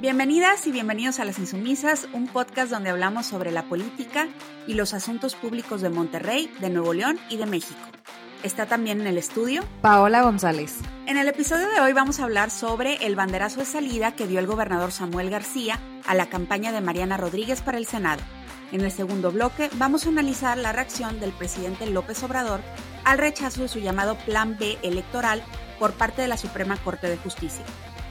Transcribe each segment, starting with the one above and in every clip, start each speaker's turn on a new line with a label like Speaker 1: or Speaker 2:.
Speaker 1: Bienvenidas y bienvenidos a Las Insumisas, un podcast donde hablamos sobre la política y los asuntos públicos de Monterrey, de Nuevo León y de México. Está también en el estudio
Speaker 2: Paola González.
Speaker 1: En el episodio de hoy vamos a hablar sobre el banderazo de salida que dio el gobernador Samuel García a la campaña de Mariana Rodríguez para el Senado. En el segundo bloque vamos a analizar la reacción del presidente López Obrador al rechazo de su llamado Plan B electoral por parte de la Suprema Corte de Justicia.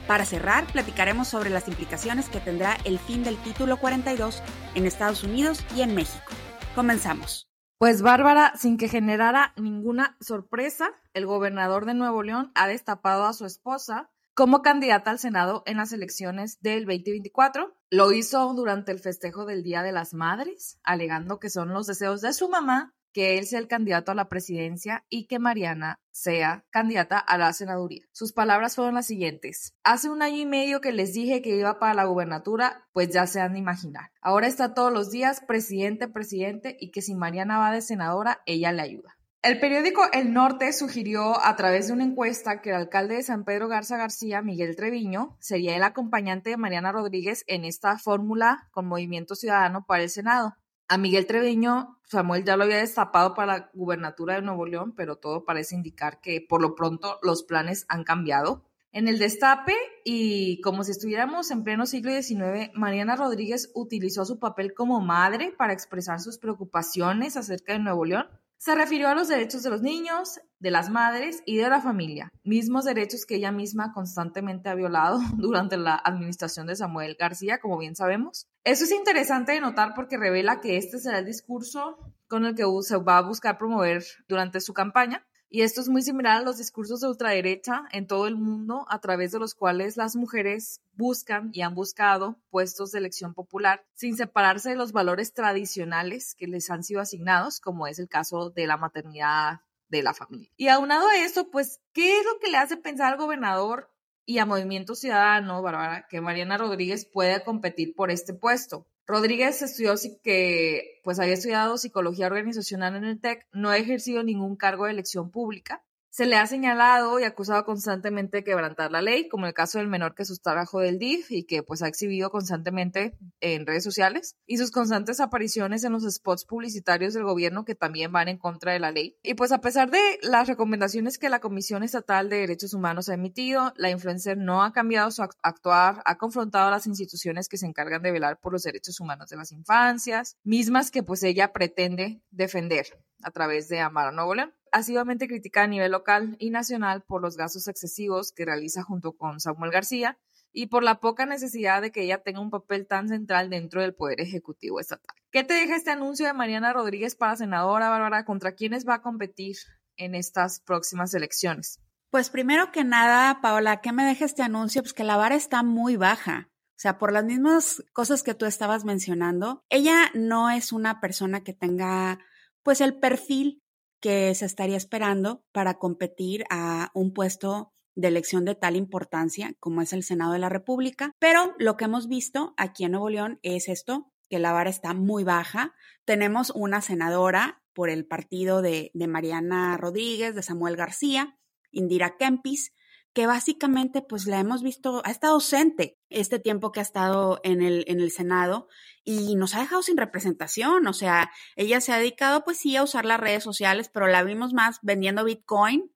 Speaker 1: Para cerrar, platicaremos sobre las implicaciones que tendrá el fin del título 42 en Estados Unidos y en México. Comenzamos.
Speaker 2: Pues Bárbara, sin que generara ninguna sorpresa, el gobernador de Nuevo León ha destapado a su esposa como candidata al Senado en las elecciones del 2024. Lo hizo durante el festejo del Día de las Madres, alegando que son los deseos de su mamá que él sea el candidato a la presidencia y que Mariana sea candidata a la senaduría. Sus palabras fueron las siguientes. Hace un año y medio que les dije que iba para la gubernatura, pues ya se han de imaginar. Ahora está todos los días presidente, presidente y que si Mariana va de senadora, ella le ayuda. El periódico El Norte sugirió a través de una encuesta que el alcalde de San Pedro Garza García, Miguel Treviño, sería el acompañante de Mariana Rodríguez en esta fórmula con Movimiento Ciudadano para el Senado. A Miguel Treviño, Samuel ya lo había destapado para la gubernatura de Nuevo León, pero todo parece indicar que por lo pronto los planes han cambiado. En el destape, y como si estuviéramos en pleno siglo XIX, Mariana Rodríguez utilizó su papel como madre para expresar sus preocupaciones acerca de Nuevo León se refirió a los derechos de los niños, de las madres y de la familia, mismos derechos que ella misma constantemente ha violado durante la administración de Samuel García, como bien sabemos. Eso es interesante de notar porque revela que este será el discurso con el que se va a buscar promover durante su campaña y esto es muy similar a los discursos de ultraderecha en todo el mundo, a través de los cuales las mujeres buscan y han buscado puestos de elección popular sin separarse de los valores tradicionales que les han sido asignados, como es el caso de la maternidad de la familia. Y aunado a esto, pues, ¿qué es lo que le hace pensar al gobernador y a Movimiento Ciudadano, Bárbara, que Mariana Rodríguez pueda competir por este puesto? Rodríguez estudió que pues había estudiado psicología organizacional en el TEC, no ha ejercido ningún cargo de elección pública se le ha señalado y acusado constantemente de quebrantar la ley, como el caso del menor que sustrajo bajo del DIF y que pues ha exhibido constantemente en redes sociales, y sus constantes apariciones en los spots publicitarios del gobierno que también van en contra de la ley. Y pues a pesar de las recomendaciones que la Comisión Estatal de Derechos Humanos ha emitido, la influencer no ha cambiado su actuar, ha confrontado a las instituciones que se encargan de velar por los derechos humanos de las infancias, mismas que pues ella pretende defender a través de Amara Nuevo asiduamente criticada a nivel local y nacional por los gastos excesivos que realiza junto con Samuel García y por la poca necesidad de que ella tenga un papel tan central dentro del Poder Ejecutivo Estatal. ¿Qué te deja este anuncio de Mariana Rodríguez para senadora, Bárbara? ¿Contra quiénes va a competir en estas próximas elecciones?
Speaker 1: Pues primero que nada, Paola, ¿qué me deja este anuncio? Pues que la vara está muy baja. O sea, por las mismas cosas que tú estabas mencionando, ella no es una persona que tenga pues el perfil que se estaría esperando para competir a un puesto de elección de tal importancia como es el Senado de la República. Pero lo que hemos visto aquí en Nuevo León es esto, que la vara está muy baja. Tenemos una senadora por el partido de, de Mariana Rodríguez, de Samuel García, Indira Kempis, que básicamente pues la hemos visto, ha estado ausente este tiempo que ha estado en el, en el Senado y nos ha dejado sin representación. O sea, ella se ha dedicado pues sí a usar las redes sociales, pero la vimos más vendiendo Bitcoin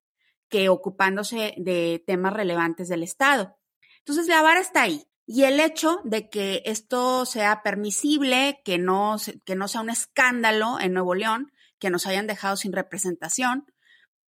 Speaker 1: que ocupándose de temas relevantes del Estado. Entonces la vara está ahí. Y el hecho de que esto sea permisible, que no, que no sea un escándalo en Nuevo León, que nos hayan dejado sin representación,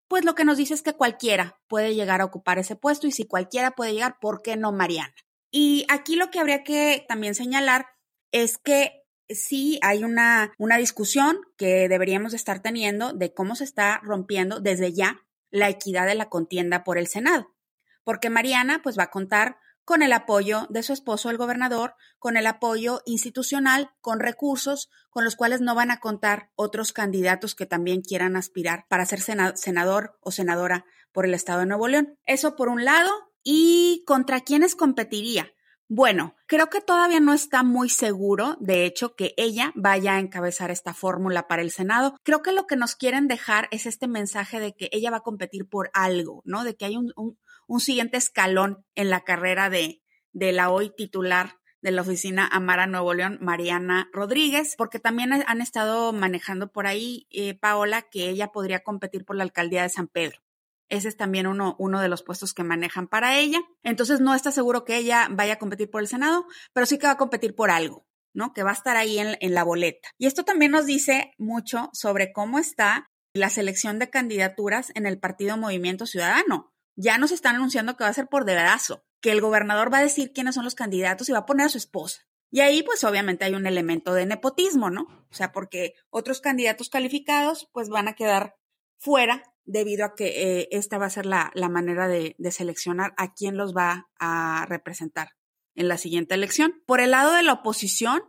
Speaker 1: pues lo que nos dice es que cualquiera puede llegar a ocupar ese puesto y si cualquiera puede llegar, ¿por qué no Mariana? Y aquí lo que habría que también señalar es que sí hay una, una discusión que deberíamos estar teniendo de cómo se está rompiendo desde ya la equidad de la contienda por el Senado, porque Mariana pues va a contar con el apoyo de su esposo, el gobernador, con el apoyo institucional, con recursos con los cuales no van a contar otros candidatos que también quieran aspirar para ser senador o senadora por el Estado de Nuevo León. Eso por un lado. ¿Y contra quiénes competiría? Bueno, creo que todavía no está muy seguro, de hecho, que ella vaya a encabezar esta fórmula para el Senado. Creo que lo que nos quieren dejar es este mensaje de que ella va a competir por algo, ¿no? De que hay un, un, siguiente escalón en la carrera de, de la hoy titular de la oficina Amara Nuevo León, Mariana Rodríguez, porque también han estado manejando por ahí, eh, Paola, que ella podría competir por la alcaldía de San Pedro. Ese es también uno, uno de los puestos que manejan para ella. Entonces no está seguro que ella vaya a competir por el Senado, pero sí que va a competir por algo, ¿no? Que va a estar ahí en, en la boleta. Y esto también nos dice mucho sobre cómo está la selección de candidaturas en el partido Movimiento Ciudadano. Ya nos están anunciando que va a ser por dedazo que el gobernador va a decir quiénes son los candidatos y va a poner a su esposa. Y ahí pues obviamente hay un elemento de nepotismo, ¿no? O sea, porque otros candidatos calificados pues van a quedar fuera debido a que eh, esta va a ser la, manera de, de, seleccionar a quién los va a representar en la siguiente elección. Por el lado de la oposición,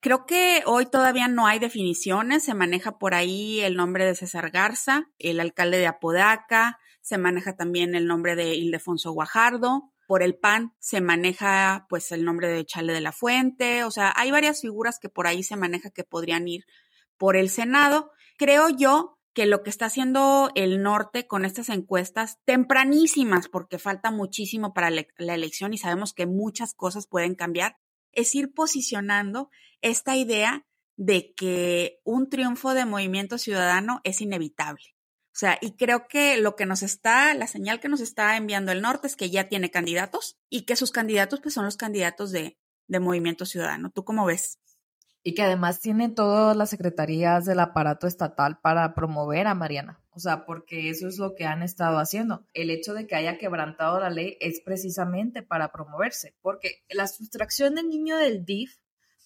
Speaker 1: creo que hoy todavía no hay definiciones, se maneja por ahí el nombre de César Garza, el alcalde de Apodaca, se maneja también el nombre de Ildefonso Guajardo, por el PAN se maneja pues el nombre de Chale de la Fuente, o sea, hay varias figuras que por ahí se maneja que podrían ir por el Senado. Creo yo que lo que está haciendo el norte con estas encuestas tempranísimas, porque falta muchísimo para la elección y sabemos que muchas cosas pueden cambiar, es ir posicionando esta idea de que un triunfo de movimiento ciudadano es inevitable. O sea, y creo que lo que nos está, la señal que nos está enviando el norte es que ya tiene candidatos y que sus candidatos pues son los candidatos de, de Movimiento Ciudadano. ¿Tú cómo ves?
Speaker 2: Y que además tiene todas las secretarías del aparato estatal para promover a Mariana. O sea, porque eso es lo que han estado haciendo. El hecho de que haya quebrantado la ley es precisamente para promoverse. Porque la sustracción del niño del DIF,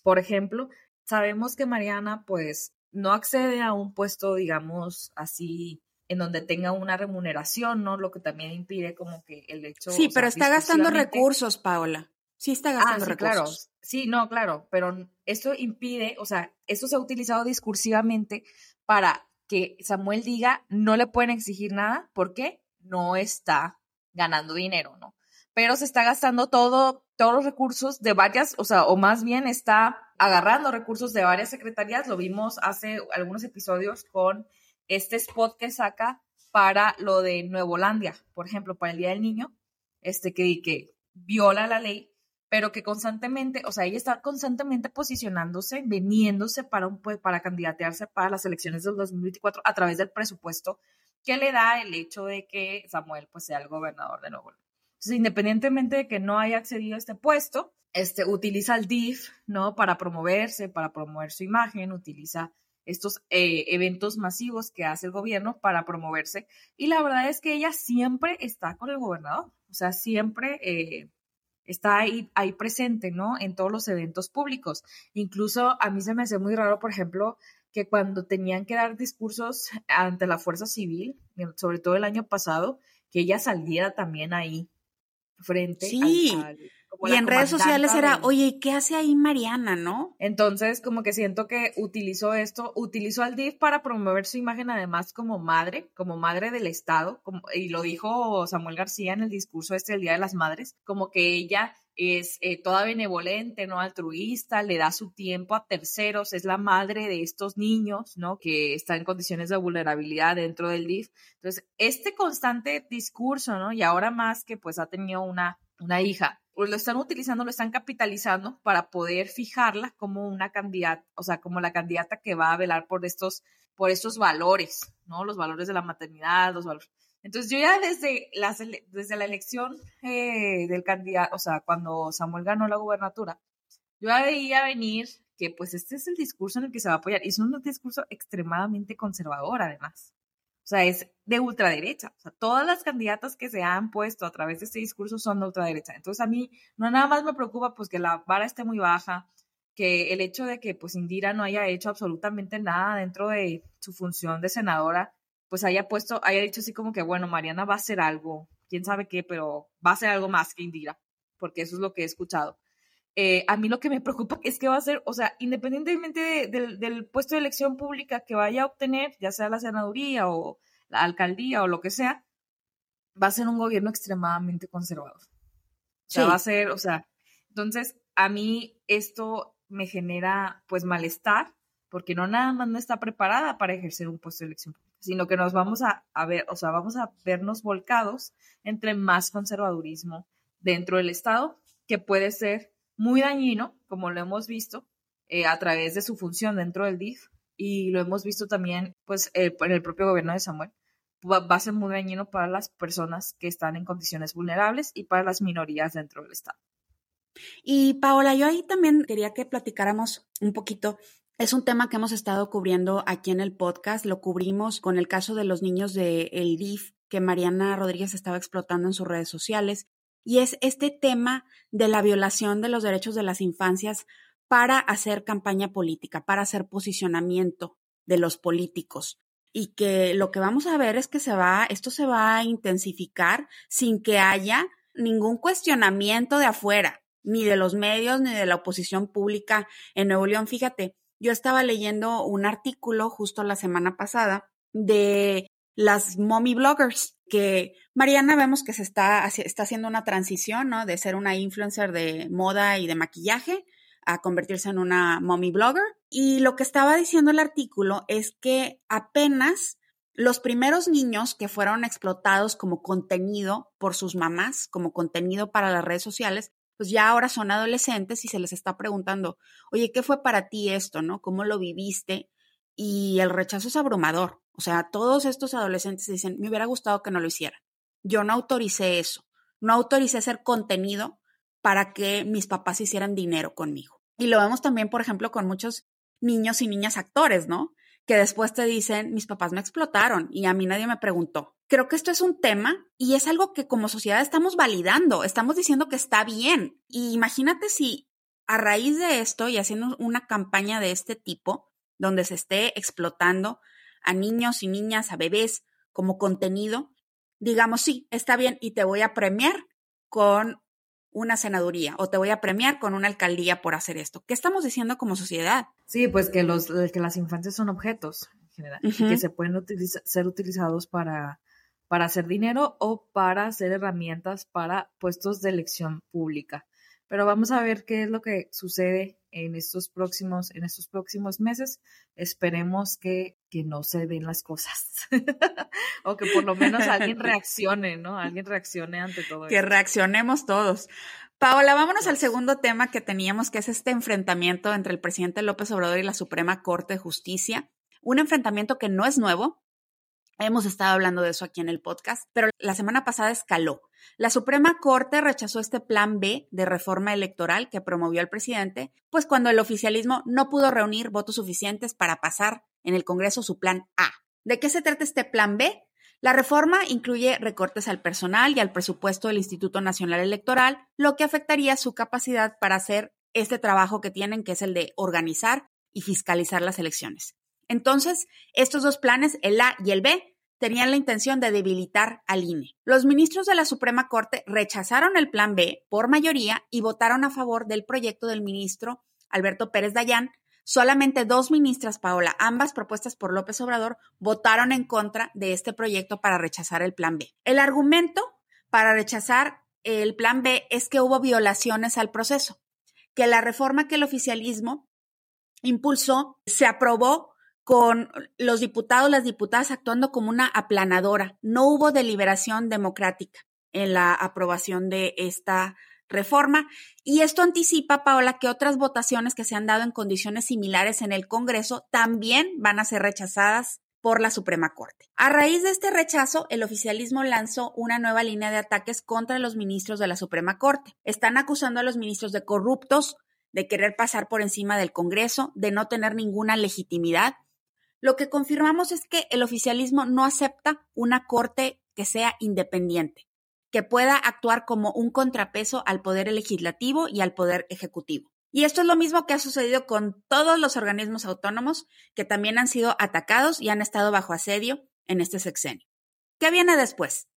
Speaker 2: por ejemplo, sabemos que Mariana pues no accede a un puesto, digamos, así en donde tenga una remuneración, ¿no? Lo que también impide como que el hecho...
Speaker 1: Sí, pero está gastando recursos, Paola. Sí está ah, gastando recursos.
Speaker 2: Claro. Sí, no, claro, pero esto impide, o sea, esto se ha utilizado discursivamente para que Samuel diga no le pueden exigir nada porque no está ganando dinero, ¿no? Pero se está gastando todo, todos los recursos de varias, o sea, o más bien está agarrando recursos de varias secretarías. Lo vimos hace algunos episodios con este spot que saca para lo de Nuevolandia, por ejemplo, para el Día del Niño, este que, que viola la ley, pero que constantemente, o sea, ella está constantemente posicionándose, veniéndose para, un, pues, para candidatearse para las elecciones del 2024 a través del presupuesto que le da el hecho de que Samuel pues sea el gobernador de Nuevo León. Entonces, independientemente de que no haya accedido a este puesto, este, utiliza el DIF, ¿no? Para promoverse, para promover su imagen, utiliza estos eh, eventos masivos que hace el gobierno para promoverse. Y la verdad es que ella siempre está con el gobernador, o sea, siempre eh, está ahí, ahí presente, ¿no? En todos los eventos públicos. Incluso a mí se me hace muy raro, por ejemplo, que cuando tenían que dar discursos ante la fuerza civil, sobre todo el año pasado, que ella saliera también ahí frente
Speaker 1: sí y en redes sociales era, oye, ¿qué hace ahí Mariana, no?
Speaker 2: Entonces, como que siento que utilizó esto, utilizó al DIF para promover su imagen además como madre, como madre del Estado, como, y lo dijo Samuel García en el discurso este del Día de las Madres, como que ella es eh, toda benevolente, ¿no? Altruista, le da su tiempo a terceros, es la madre de estos niños, ¿no? Que están en condiciones de vulnerabilidad dentro del DIF. Entonces, este constante discurso, ¿no? Y ahora más que pues ha tenido una, una hija, pues lo están utilizando, lo están capitalizando para poder fijarla como una candidata, o sea, como la candidata que va a velar por estos, por estos valores, ¿no? Los valores de la maternidad, los valores. Entonces yo ya desde la, desde la elección eh, del candidato, o sea, cuando Samuel ganó la gubernatura, yo ya veía venir que pues este es el discurso en el que se va a apoyar y es un discurso extremadamente conservador además. O sea, es de ultraderecha. O sea, todas las candidatas que se han puesto a través de este discurso son de ultraderecha. Entonces, a mí no nada más me preocupa pues que la vara esté muy baja, que el hecho de que pues Indira no haya hecho absolutamente nada dentro de su función de senadora, pues haya puesto, haya dicho así como que, bueno, Mariana va a hacer algo, quién sabe qué, pero va a hacer algo más que Indira, porque eso es lo que he escuchado. Eh, a mí lo que me preocupa es que va a ser, o sea, independientemente del puesto de elección pública que vaya a obtener, ya sea la senaduría o la alcaldía o lo que sea, va a ser un gobierno extremadamente conservador. O sea, va a ser, o sea, entonces a mí esto me genera pues malestar porque no nada más no está preparada para ejercer un puesto de elección pública, sino que nos vamos a, a ver, o sea, vamos a vernos volcados entre más conservadurismo dentro del Estado que puede ser muy dañino, como lo hemos visto, eh, a través de su función dentro del DIF, y lo hemos visto también pues eh, en el propio gobierno de Samuel, va, a ser muy dañino para las personas que están en condiciones vulnerables y para las minorías dentro del Estado.
Speaker 1: Y Paola, yo ahí también quería que platicáramos un poquito. Es un tema que hemos estado cubriendo aquí en el podcast. Lo cubrimos con el caso de los niños de el DIF que Mariana Rodríguez estaba explotando en sus redes sociales. Y es este tema de la violación de los derechos de las infancias para hacer campaña política, para hacer posicionamiento de los políticos. Y que lo que vamos a ver es que se va, esto se va a intensificar sin que haya ningún cuestionamiento de afuera, ni de los medios, ni de la oposición pública en Nuevo León. Fíjate, yo estaba leyendo un artículo justo la semana pasada de las mommy bloggers, que Mariana vemos que se está, está haciendo una transición, ¿no? De ser una influencer de moda y de maquillaje a convertirse en una mommy blogger. Y lo que estaba diciendo el artículo es que apenas los primeros niños que fueron explotados como contenido por sus mamás, como contenido para las redes sociales, pues ya ahora son adolescentes y se les está preguntando, oye, ¿qué fue para ti esto, no? ¿Cómo lo viviste? Y el rechazo es abrumador. O sea, todos estos adolescentes dicen, me hubiera gustado que no lo hiciera. Yo no autoricé eso. No autoricé hacer contenido para que mis papás hicieran dinero conmigo. Y lo vemos también, por ejemplo, con muchos niños y niñas actores, ¿no? Que después te dicen, mis papás me explotaron y a mí nadie me preguntó. Creo que esto es un tema y es algo que como sociedad estamos validando, estamos diciendo que está bien. Y imagínate si a raíz de esto y haciendo una campaña de este tipo, donde se esté explotando a niños y niñas, a bebés como contenido, digamos, sí, está bien y te voy a premiar con una senaduría o te voy a premiar con una alcaldía por hacer esto. ¿Qué estamos diciendo como sociedad?
Speaker 2: Sí, pues que, los, que las infancias son objetos en general y que se pueden ser utilizados para, para hacer dinero o para hacer herramientas para puestos de elección pública. Pero vamos a ver qué es lo que sucede en estos próximos, en estos próximos meses. Esperemos que, que no se den las cosas. o que por lo menos alguien reaccione, ¿no? Alguien reaccione ante todo
Speaker 1: Que reaccionemos todos. Paola, vámonos al segundo tema que teníamos, que es este enfrentamiento entre el presidente López Obrador y la Suprema Corte de Justicia. Un enfrentamiento que no es nuevo, Hemos estado hablando de eso aquí en el podcast, pero la semana pasada escaló. La Suprema Corte rechazó este plan B de reforma electoral que promovió el presidente, pues cuando el oficialismo no pudo reunir votos suficientes para pasar en el Congreso su plan A. ¿De qué se trata este plan B? La reforma incluye recortes al personal y al presupuesto del Instituto Nacional Electoral, lo que afectaría su capacidad para hacer este trabajo que tienen, que es el de organizar y fiscalizar las elecciones. Entonces, estos dos planes, el A y el B, tenían la intención de debilitar al INE. Los ministros de la Suprema Corte rechazaron el plan B por mayoría y votaron a favor del proyecto del ministro Alberto Pérez Dayán. Solamente dos ministras, Paola, ambas propuestas por López Obrador, votaron en contra de este proyecto para rechazar el plan B. El argumento para rechazar el plan B es que hubo violaciones al proceso, que la reforma que el oficialismo impulsó se aprobó con los diputados, las diputadas actuando como una aplanadora. No hubo deliberación democrática en la aprobación de esta reforma y esto anticipa, Paola, que otras votaciones que se han dado en condiciones similares en el Congreso también van a ser rechazadas por la Suprema Corte. A raíz de este rechazo, el oficialismo lanzó una nueva línea de ataques contra los ministros de la Suprema Corte. Están acusando a los ministros de corruptos, de querer pasar por encima del Congreso, de no tener ninguna legitimidad lo que confirmamos es que el oficialismo no acepta una corte que sea independiente, que pueda actuar como un contrapeso al poder legislativo y al poder ejecutivo. Y esto es lo mismo que ha sucedido con todos los organismos autónomos que también han sido atacados y han estado bajo asedio en este sexenio. ¿Qué viene después?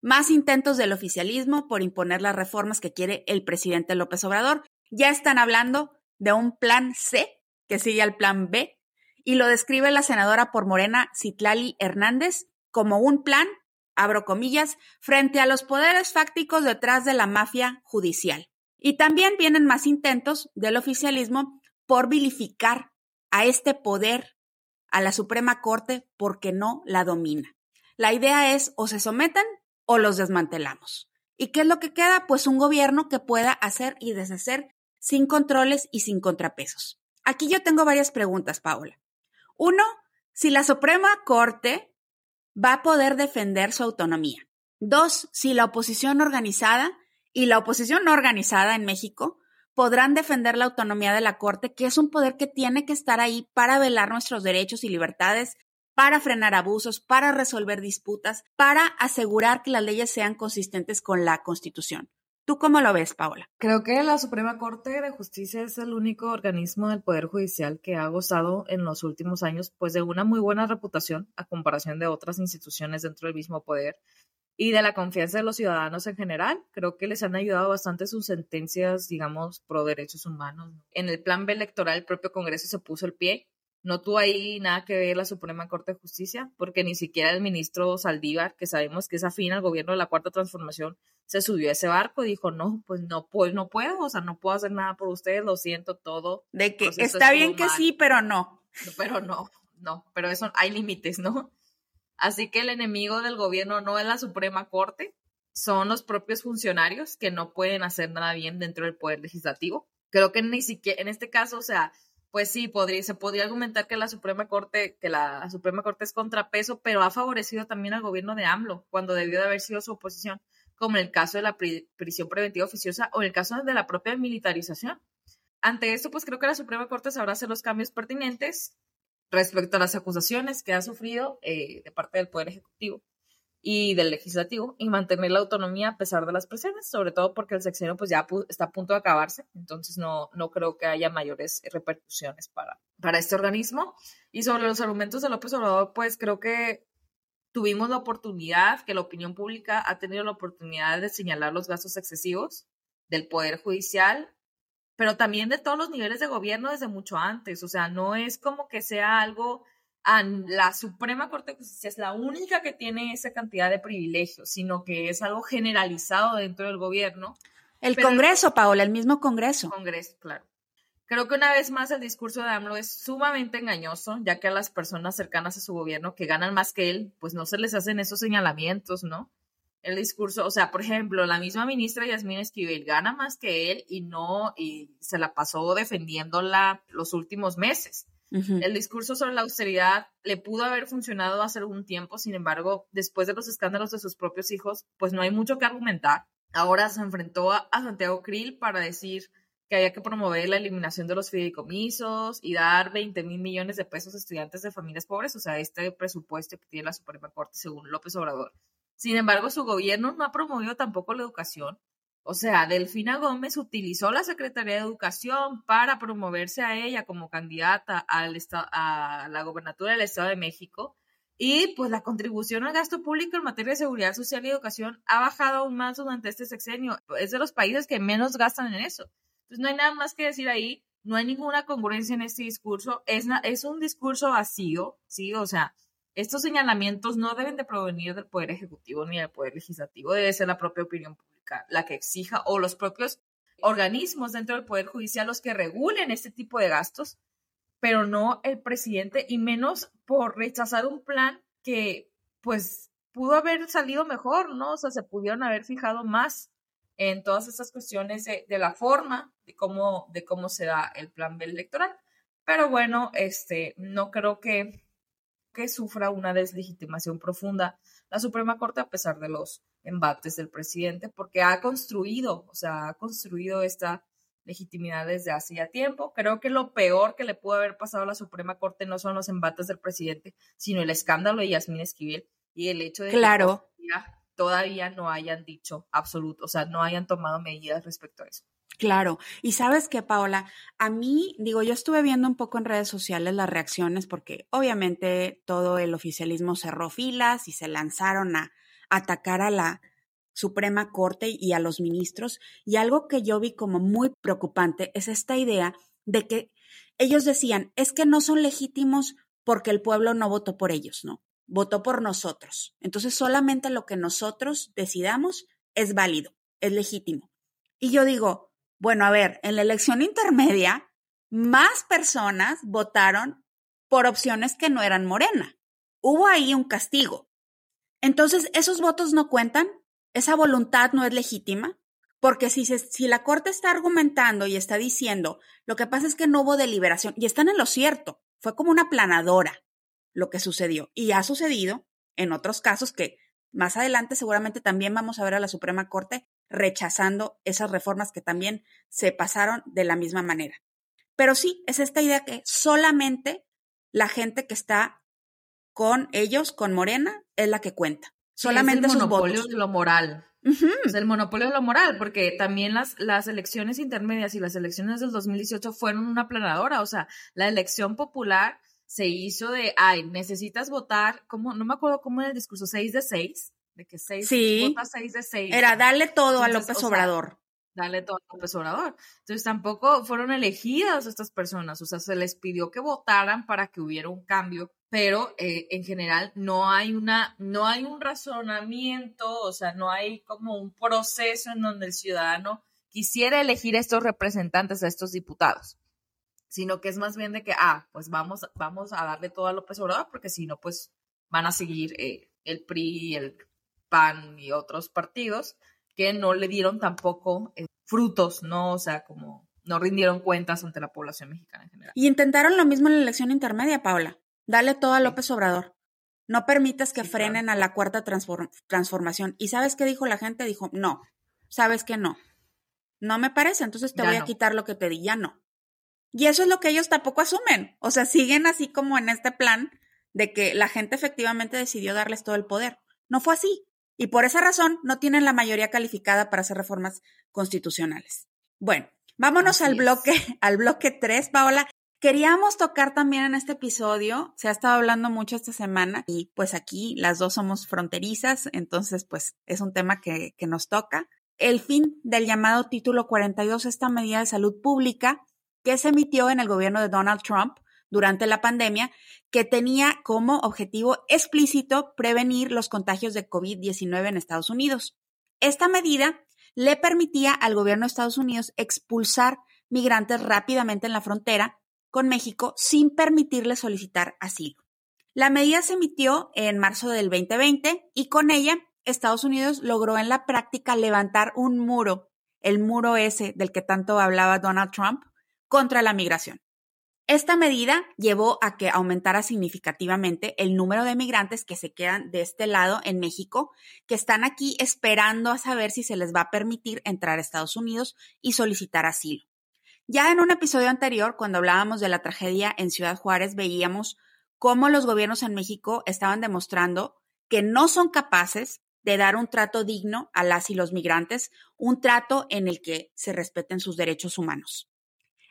Speaker 1: Más intentos del oficialismo por imponer las reformas que quiere el presidente López Obrador. Ya están hablando de un plan C que sigue al plan B y lo describe la senadora por Morena, Citlali Hernández, como un plan, abro comillas, frente a los poderes fácticos detrás de la mafia judicial. Y también vienen más intentos del oficialismo por vilificar a este poder, a la Suprema Corte, porque no la domina. La idea es o se someten o los desmantelamos. ¿Y qué es lo que queda? Pues un gobierno que pueda hacer y deshacer sin controles y sin contrapesos. Aquí yo tengo varias preguntas, Paola. Uno, si la Suprema Corte va a poder defender su autonomía. Dos, si la oposición organizada y la oposición no organizada en México podrán defender la autonomía de la Corte, que es un poder que tiene que estar ahí para velar nuestros derechos y libertades, para frenar abusos, para resolver disputas, para asegurar que las leyes sean consistentes con la Constitución. ¿Tú cómo lo ves, Paola?
Speaker 2: Creo que la Suprema Corte de Justicia es el único organismo del Poder Judicial que ha gozado en los últimos años pues de una muy buena reputación a comparación de otras instituciones dentro del mismo poder y de la confianza de los ciudadanos en general. Creo que les han ayudado bastante sus sentencias, digamos, pro derechos humanos. En el plan B electoral, el propio Congreso se puso el pie. No tuvo ahí nada que ver la Suprema Corte de Justicia, porque ni siquiera el ministro Saldívar, que sabemos que es afín al gobierno de la Cuarta Transformación, se subió a ese barco y dijo, no, pues no, pues no puedo, o sea, no puedo hacer nada por ustedes, lo siento todo.
Speaker 1: De que está bien que sí, pero no.
Speaker 2: Pero no, no, pero eso hay límites, ¿no? Así que el enemigo del gobierno no es la Suprema Corte, son los propios funcionarios que no pueden hacer nada bien dentro del poder legislativo. Creo que ni siquiera en este caso, o sea, pues sí, podría, se podría argumentar que la Suprema Corte, que la Suprema Corte es contrapeso, pero ha favorecido también al gobierno de AMLO cuando debió de haber sido su oposición, como en el caso de la prisión preventiva oficiosa o en el caso de la propia militarización. Ante esto, pues creo que la Suprema Corte sabrá hacer los cambios pertinentes respecto a las acusaciones que ha sufrido eh, de parte del Poder Ejecutivo y del Legislativo y mantener la autonomía a pesar de las presiones, sobre todo porque el sexenio pues ya está a punto de acabarse, entonces no, no creo que haya mayores repercusiones para, para este organismo. Y sobre los argumentos de López Obrador, pues creo que tuvimos la oportunidad, que la opinión pública ha tenido la oportunidad de señalar los gastos excesivos del Poder Judicial pero también de todos los niveles de gobierno desde mucho antes. O sea, no es como que sea algo, la Suprema Corte de Justicia es la única que tiene esa cantidad de privilegios, sino que es algo generalizado dentro del gobierno.
Speaker 1: El Congreso, Paola, el mismo Congreso.
Speaker 2: Congreso, claro. Creo que una vez más el discurso de AMLO es sumamente engañoso, ya que a las personas cercanas a su gobierno que ganan más que él, pues no se les hacen esos señalamientos, ¿no? el discurso, o sea, por ejemplo, la misma ministra Yasmín Esquivel gana más que él y no, y se la pasó defendiéndola los últimos meses. El discurso sobre la austeridad le pudo haber funcionado hace algún tiempo, sin embargo, después de los escándalos de sus propios hijos, pues no hay mucho que argumentar. Ahora se enfrentó a, Santiago Krill para decir que había que promover la eliminación de los fideicomisos y dar 20 mil millones de pesos a estudiantes de familias pobres, o sea, este presupuesto que tiene la Suprema Corte según López Obrador. Sin embargo, su gobierno no ha promovido tampoco la educación. O sea, Delfina Gómez utilizó la Secretaría de Educación para promoverse a ella como candidata a la gobernatura del Estado de México. Y pues la contribución al gasto público en materia de seguridad social y educación ha bajado aún más durante este sexenio. Es de los países que menos gastan en eso. Entonces no hay nada más que decir ahí. No hay ninguna congruencia en este discurso. Es, es un discurso vacío, ¿sí? O sea, estos señalamientos no deben de provenir del Poder Ejecutivo ni del Poder Legislativo, debe ser la propia opinión pública la que exija o los propios organismos dentro del Poder Judicial los que regulen este tipo de gastos, pero no el presidente y menos por rechazar un plan que pues pudo haber salido mejor, ¿no? O sea, se pudieron haber fijado más en todas estas cuestiones de, la forma de cómo, de cómo se da el plan electoral. Pero bueno, este, no creo que que sufra una deslegitimación profunda la Suprema Corte a pesar de los embates del presidente, porque ha construido, o sea, ha construido esta legitimidad desde hace ya tiempo. Creo que lo peor que le pudo haber pasado a la Suprema Corte no son los embates del presidente, sino el escándalo de Yasmín Esquivel y el hecho de
Speaker 1: claro.
Speaker 2: que todavía no hayan dicho absoluto, o sea, no hayan tomado medidas respecto a eso.
Speaker 1: Claro, y sabes que, Paola, a mí, digo, yo estuve viendo un poco en redes sociales las reacciones porque obviamente todo el oficialismo cerró filas y se lanzaron a atacar a la Suprema Corte y a los ministros. Y algo que yo vi como muy preocupante es esta idea de que ellos decían, es que no son legítimos porque el pueblo no votó por ellos, no, votó por nosotros. Entonces solamente lo que nosotros decidamos es válido, es legítimo. Y yo digo, bueno, a ver, en la elección intermedia, más personas votaron por opciones que no eran morena. Hubo ahí un castigo. Entonces, ¿esos votos no cuentan? esa voluntad no es legítima, porque si, si la Corte está argumentando y está diciendo, lo que pasa es que no hubo deliberación, y están en lo cierto, fue como una planadora lo que sucedió. Y ha sucedido en otros casos que más adelante seguramente también vamos a ver a la Suprema Corte rechazando esas reformas que también se pasaron de la misma manera. Pero sí, es esta idea que solamente la gente que está con ellos, con Morena, es la que cuenta. Solamente
Speaker 2: es
Speaker 1: el
Speaker 2: monopolio de lo moral. Es el monopolio de lo moral, porque también las, las elecciones intermedias y las elecciones del 2018 fueron una planadora. O sea, la elección popular se hizo de, ay, necesitas votar, como, no me acuerdo cómo era el discurso, 6 de 6, de que 6,
Speaker 1: sí.
Speaker 2: vota 6 de 6.
Speaker 1: Era darle todo a López Obrador.
Speaker 2: Dale todo a López Obrador. Entonces tampoco fueron elegidas estas personas, o sea, se les pidió que votaran para que hubiera un cambio, pero eh, en general no hay una, no hay un razonamiento, o sea, no hay como un proceso en donde el ciudadano quisiera elegir a estos representantes, a estos diputados sino que es más bien de que, ah, pues vamos, vamos a darle todo a López Obrador, porque si no, pues van a seguir eh, el PRI, el PAN y otros partidos que no le dieron tampoco eh, frutos, ¿no? O sea, como no rindieron cuentas ante la población mexicana en general.
Speaker 1: Y intentaron lo mismo en la elección intermedia, Paula. Dale todo a López Obrador. No permitas que frenen a la cuarta transformación. ¿Y sabes qué dijo la gente? Dijo, no, sabes que no. No me parece, entonces te voy a quitar lo que te di, ya no. Y eso es lo que ellos tampoco asumen. O sea, siguen así como en este plan de que la gente efectivamente decidió darles todo el poder. No fue así. Y por esa razón no tienen la mayoría calificada para hacer reformas constitucionales. Bueno, vámonos al bloque, al bloque 3, Paola. Queríamos tocar también en este episodio, se ha estado hablando mucho esta semana y pues aquí las dos somos fronterizas, entonces pues es un tema que, que nos toca. El fin del llamado título 42, esta medida de salud pública que se emitió en el gobierno de Donald Trump durante la pandemia, que tenía como objetivo explícito prevenir los contagios de COVID-19 en Estados Unidos. Esta medida le permitía al gobierno de Estados Unidos expulsar migrantes rápidamente en la frontera con México sin permitirles solicitar asilo. La medida se emitió en marzo del 2020 y con ella Estados Unidos logró en la práctica levantar un muro, el muro ese del que tanto hablaba Donald Trump, contra la migración. Esta medida llevó a que aumentara significativamente el número de migrantes que se quedan de este lado en México, que están aquí esperando a saber si se les va a permitir entrar a Estados Unidos y solicitar asilo. Ya en un episodio anterior, cuando hablábamos de la tragedia en Ciudad Juárez, veíamos cómo los gobiernos en México estaban demostrando que no son capaces de dar un trato digno a las y los migrantes, un trato en el que se respeten sus derechos humanos.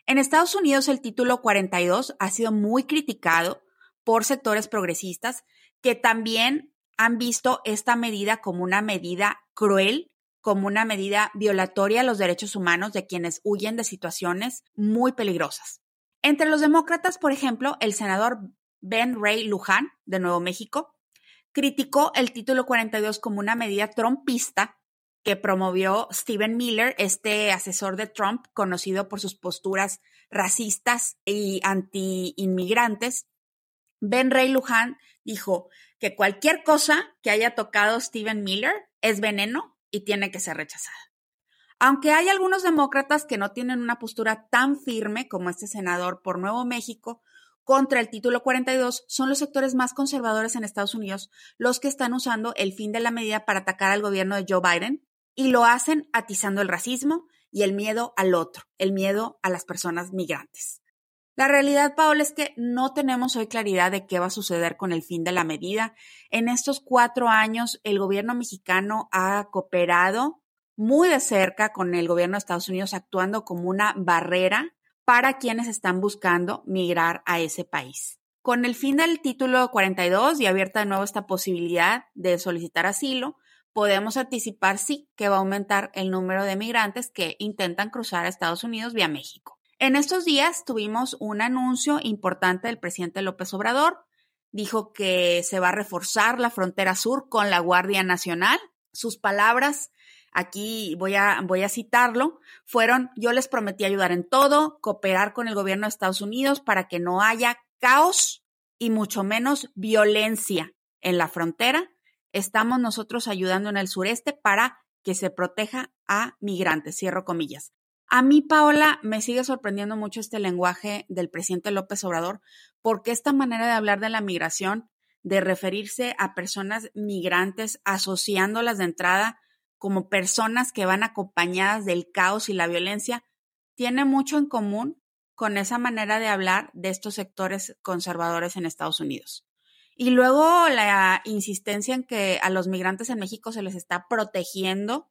Speaker 1: En Estados Unidos el título 42 ha sido muy criticado por sectores progresistas que también han visto esta medida como una medida cruel, como una medida violatoria a los derechos humanos de quienes huyen de situaciones muy peligrosas. Entre los demócratas, por ejemplo, el senador Ben Ray Luján, de Nuevo México, criticó el título 42 como una medida trompista que promovió Stephen Miller, este asesor de Trump, conocido por sus posturas racistas y anti-inmigrantes. Ben Ray Luján dijo que cualquier cosa que haya tocado Stephen Miller es veneno y tiene que ser rechazada. Aunque hay algunos demócratas que no tienen una postura tan firme como este senador por Nuevo México contra el título 42, son los sectores más conservadores en Estados Unidos los que están usando el fin de la medida para atacar al gobierno de Joe Biden y lo hacen atizando el racismo y el miedo al otro, el miedo a las personas migrantes. La realidad, Paola, es que no tenemos hoy claridad de qué va a suceder con el fin de la medida. En estos cuatro años, el gobierno mexicano ha cooperado muy de cerca con el gobierno de Estados Unidos, actuando como una barrera para quienes están buscando migrar a ese país. Con el fin del título 42 y abierta de nuevo esta posibilidad de solicitar asilo, podemos anticipar sí que va a aumentar el número de migrantes que intentan cruzar a Estados Unidos vía México. En estos días tuvimos un anuncio importante del presidente López Obrador. Dijo que se va a reforzar la frontera sur con la Guardia Nacional. Sus palabras, aquí voy a, voy a citarlo, fueron, yo les prometí ayudar en todo, cooperar con el gobierno de Estados Unidos para que no haya caos y mucho menos violencia en la frontera estamos nosotros ayudando en el sureste para que se proteja a migrantes, cierro comillas. A mí, Paola, me sigue sorprendiendo mucho este lenguaje del presidente López Obrador, porque esta manera de hablar de la migración, de referirse a personas migrantes, asociándolas de entrada como personas que van acompañadas del caos y la violencia, tiene mucho en común con esa manera de hablar de estos sectores conservadores en Estados Unidos. Y luego la insistencia en que a los migrantes en México se les está protegiendo,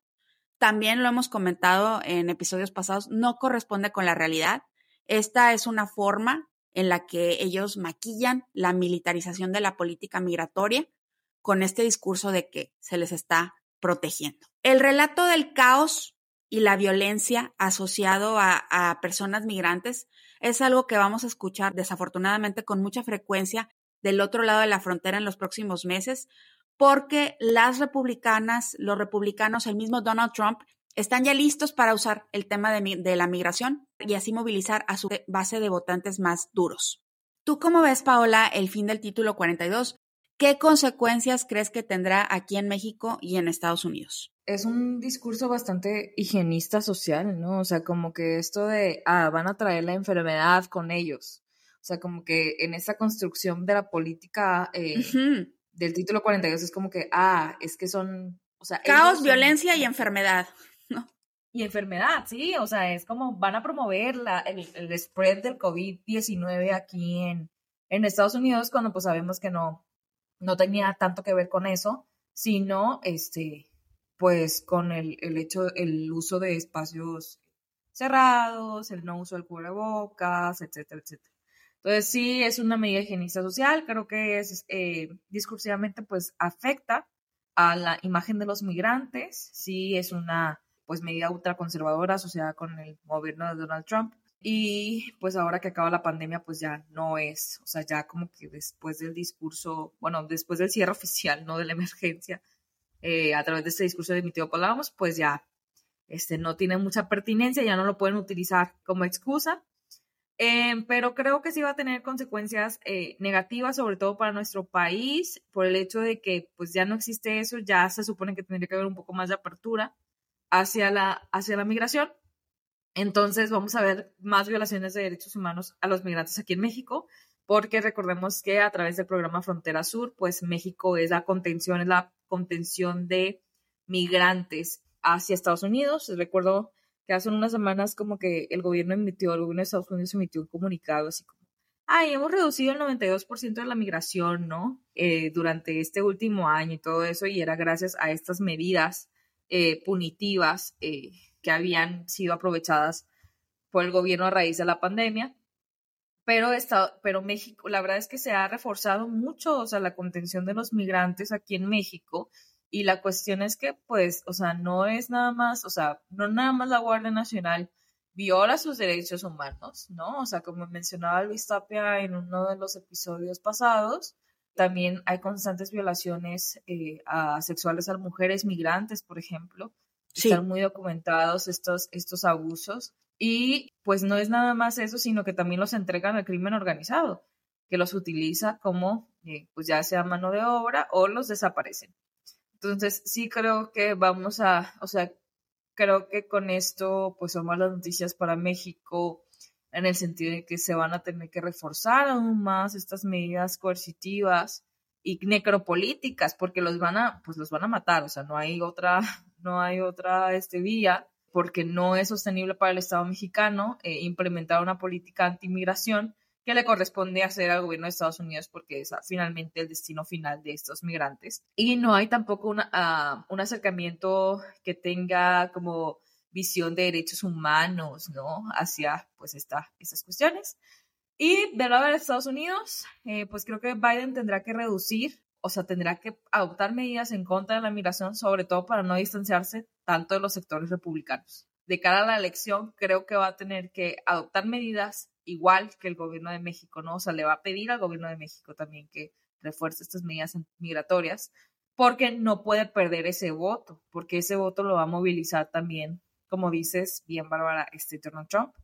Speaker 1: también lo hemos comentado en episodios pasados, no corresponde con la realidad. Esta es una forma en la que ellos maquillan la militarización de la política migratoria con este discurso de que se les está protegiendo. El relato del caos y la violencia asociado a, a personas migrantes es algo que vamos a escuchar desafortunadamente con mucha frecuencia del otro lado de la frontera en los próximos meses, porque las republicanas, los republicanos, el mismo Donald Trump, están ya listos para usar el tema de, la migración y así movilizar a su base de votantes más duros. ¿Tú cómo ves, Paola, el fin del título 42? ¿Qué consecuencias crees que tendrá aquí en México y en Estados Unidos?
Speaker 2: Es un discurso bastante higienista social, ¿no? O sea, como que esto de, ah, van a traer la enfermedad con ellos. O sea, como que en esa construcción de la política eh, del título 42 es como que, ah, es que son, o sea...
Speaker 1: Caos, violencia y enfermedad. ¿no?
Speaker 2: Y enfermedad, sí, o sea, es como van a promover la, el, el spread del COVID-19 aquí en, en Estados Unidos cuando pues sabemos que no, no tenía tanto que ver con eso, sino, este, pues con el, el hecho, el uso de espacios cerrados, el no uso del cubrebocas, etcétera, etcétera. Entonces sí es una medida higienista social, creo que es eh, discursivamente pues afecta a la imagen de los migrantes, sí es una pues medida ultraconservadora asociada con el gobierno de Donald Trump y pues ahora que acaba la pandemia pues ya no es, o sea ya como que después del discurso, bueno después del cierre oficial, no de la emergencia, eh, a través de este discurso emitido por la pues ya este, no tiene mucha pertinencia, ya no lo pueden utilizar como excusa Em, pero creo que sí va a tener consecuencias eh, negativas, sobre todo para nuestro país, por el hecho de que pues ya no existe eso, ya se supone que tendría que haber un poco más de apertura hacia la, hacia la migración. Entonces vamos a ver más violaciones de derechos humanos a los migrantes aquí en México, porque recordemos que a través del programa Frontera Sur, pues México es la contención, es la contención de migrantes hacia Estados Unidos. Recuerdo que hace unas semanas como que el gobierno emitió, el gobierno de Estados Unidos emitió un comunicado así como, ay, hemos reducido el 92% de la migración, ¿no? Eh, durante este último año y todo eso, y era gracias a estas medidas eh, punitivas eh, que habían sido aprovechadas por el gobierno a raíz de la pandemia. Pero, está, pero México, la verdad es que se ha reforzado mucho, o sea, la contención de los migrantes aquí en México y la cuestión es que, pues, o sea, no es nada más, o sea, no nada más la Guardia Nacional viola sus derechos humanos, ¿no? O sea, como mencionaba Luis Tapia en uno de los episodios pasados, también hay constantes violaciones eh, a sexuales a mujeres migrantes, por ejemplo. Están muy documentados estos, estos abusos. Y pues no es nada más eso, sino que también los entregan al crimen organizado, que los utiliza como, eh, pues ya sea mano de obra o los desaparecen. Entonces, sí creo que vamos a, o sea, creo que con esto, pues son malas noticias para México en el sentido de que se van a tener que reforzar aún más estas medidas coercitivas y necropolíticas, porque los van a, pues los van a matar, o sea, no hay otra, no hay otra este, vía, porque no es sostenible para el Estado mexicano eh, implementar una política anti-inmigración que le corresponde hacer al gobierno de Estados Unidos porque es ah, finalmente el destino final de estos migrantes. Y no hay tampoco una, ah, un acercamiento que tenga como visión de derechos humanos, ¿no? Hacia, pues, esta, estas cuestiones. Y de lado de Estados Unidos, eh, pues creo que Biden tendrá que reducir, o sea, tendrá que adoptar medidas en contra de la migración, sobre todo para no distanciarse tanto de los sectores republicanos. De cara a la elección, creo que va a tener que adoptar medidas igual que el gobierno de México, ¿no? O sea, le va a pedir al gobierno de México también que refuerce estas medidas migratorias, porque no puede perder ese voto, porque ese voto lo va a movilizar también, como dices bien, Bárbara, este Donald Trump.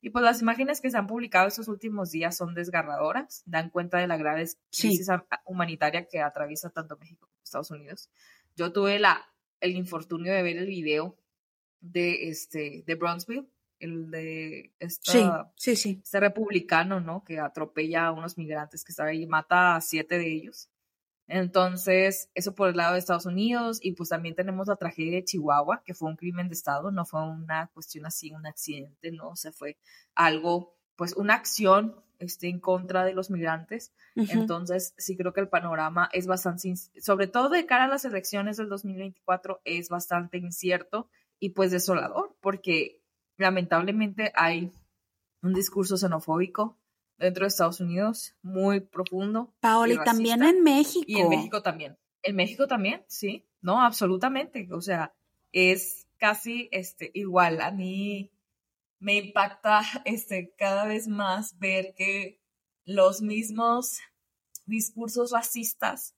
Speaker 2: Y pues las imágenes que se han publicado estos últimos días son desgarradoras, dan cuenta de la grave crisis humanitaria que atraviesa tanto México como Estados Unidos. Yo tuve la, el infortunio de ver el video de, este, de Bronzeville, el de esta,
Speaker 1: sí, sí,
Speaker 2: este republicano, ¿no? Que atropella a unos migrantes que estaba ahí y mata a siete de ellos. Entonces, eso por el lado de Estados Unidos y pues también tenemos la tragedia de Chihuahua, que fue un crimen de Estado, no fue una cuestión así, un accidente, ¿no? O sea, fue algo, pues una acción este, en contra de los migrantes. Entonces, sí creo que el panorama es bastante, sobre todo de cara a las elecciones del 2024, es bastante incierto y pues desolador, porque lamentablemente hay un discurso xenofóbico dentro de Estados Unidos, muy profundo.
Speaker 1: Paola, y, también en México.
Speaker 2: Y en México también. En México también, sí, no, absolutamente. O sea, es casi este, igual. A mí me impacta este, cada vez más ver que los mismos discursos racistas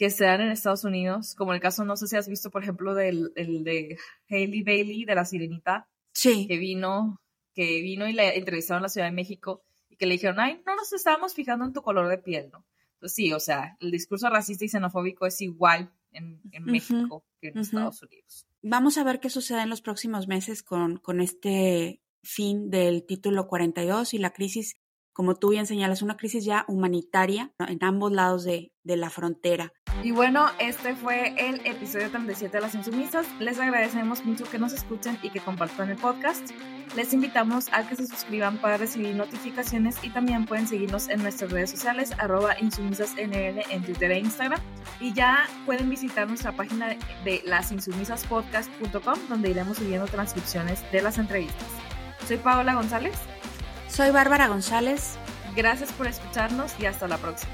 Speaker 2: que se dan en Estados Unidos, como el caso, no sé si has visto, por ejemplo, del el de Hailey Bailey, de la Sirenita,
Speaker 1: sí.
Speaker 2: que vino, que vino y la entrevistaron en la Ciudad de México que le dijeron, ay, no nos estábamos fijando en tu color de piel, ¿no? Entonces sí, o sea, el discurso racista y xenofóbico es igual en, México que en Estados Unidos.
Speaker 1: Vamos a ver qué sucede en los próximos meses con, con este fin del título 42 y la crisis, como tú bien señalas, una crisis ya humanitaria en ambos lados de, de la frontera.
Speaker 2: Y bueno, este fue el episodio 37 de Las Insumisas. Les agradecemos mucho que nos escuchen y que compartan el podcast. Les invitamos a que se suscriban para recibir notificaciones y también pueden seguirnos en nuestras redes sociales, arroba insumisasnl en Twitter e Instagram. Y ya pueden visitar nuestra página de lasinsumisaspodcast.com donde iremos subiendo transcripciones de las entrevistas. Soy Paola González.
Speaker 1: Soy Bárbara González.
Speaker 2: Gracias por escucharnos y hasta la próxima.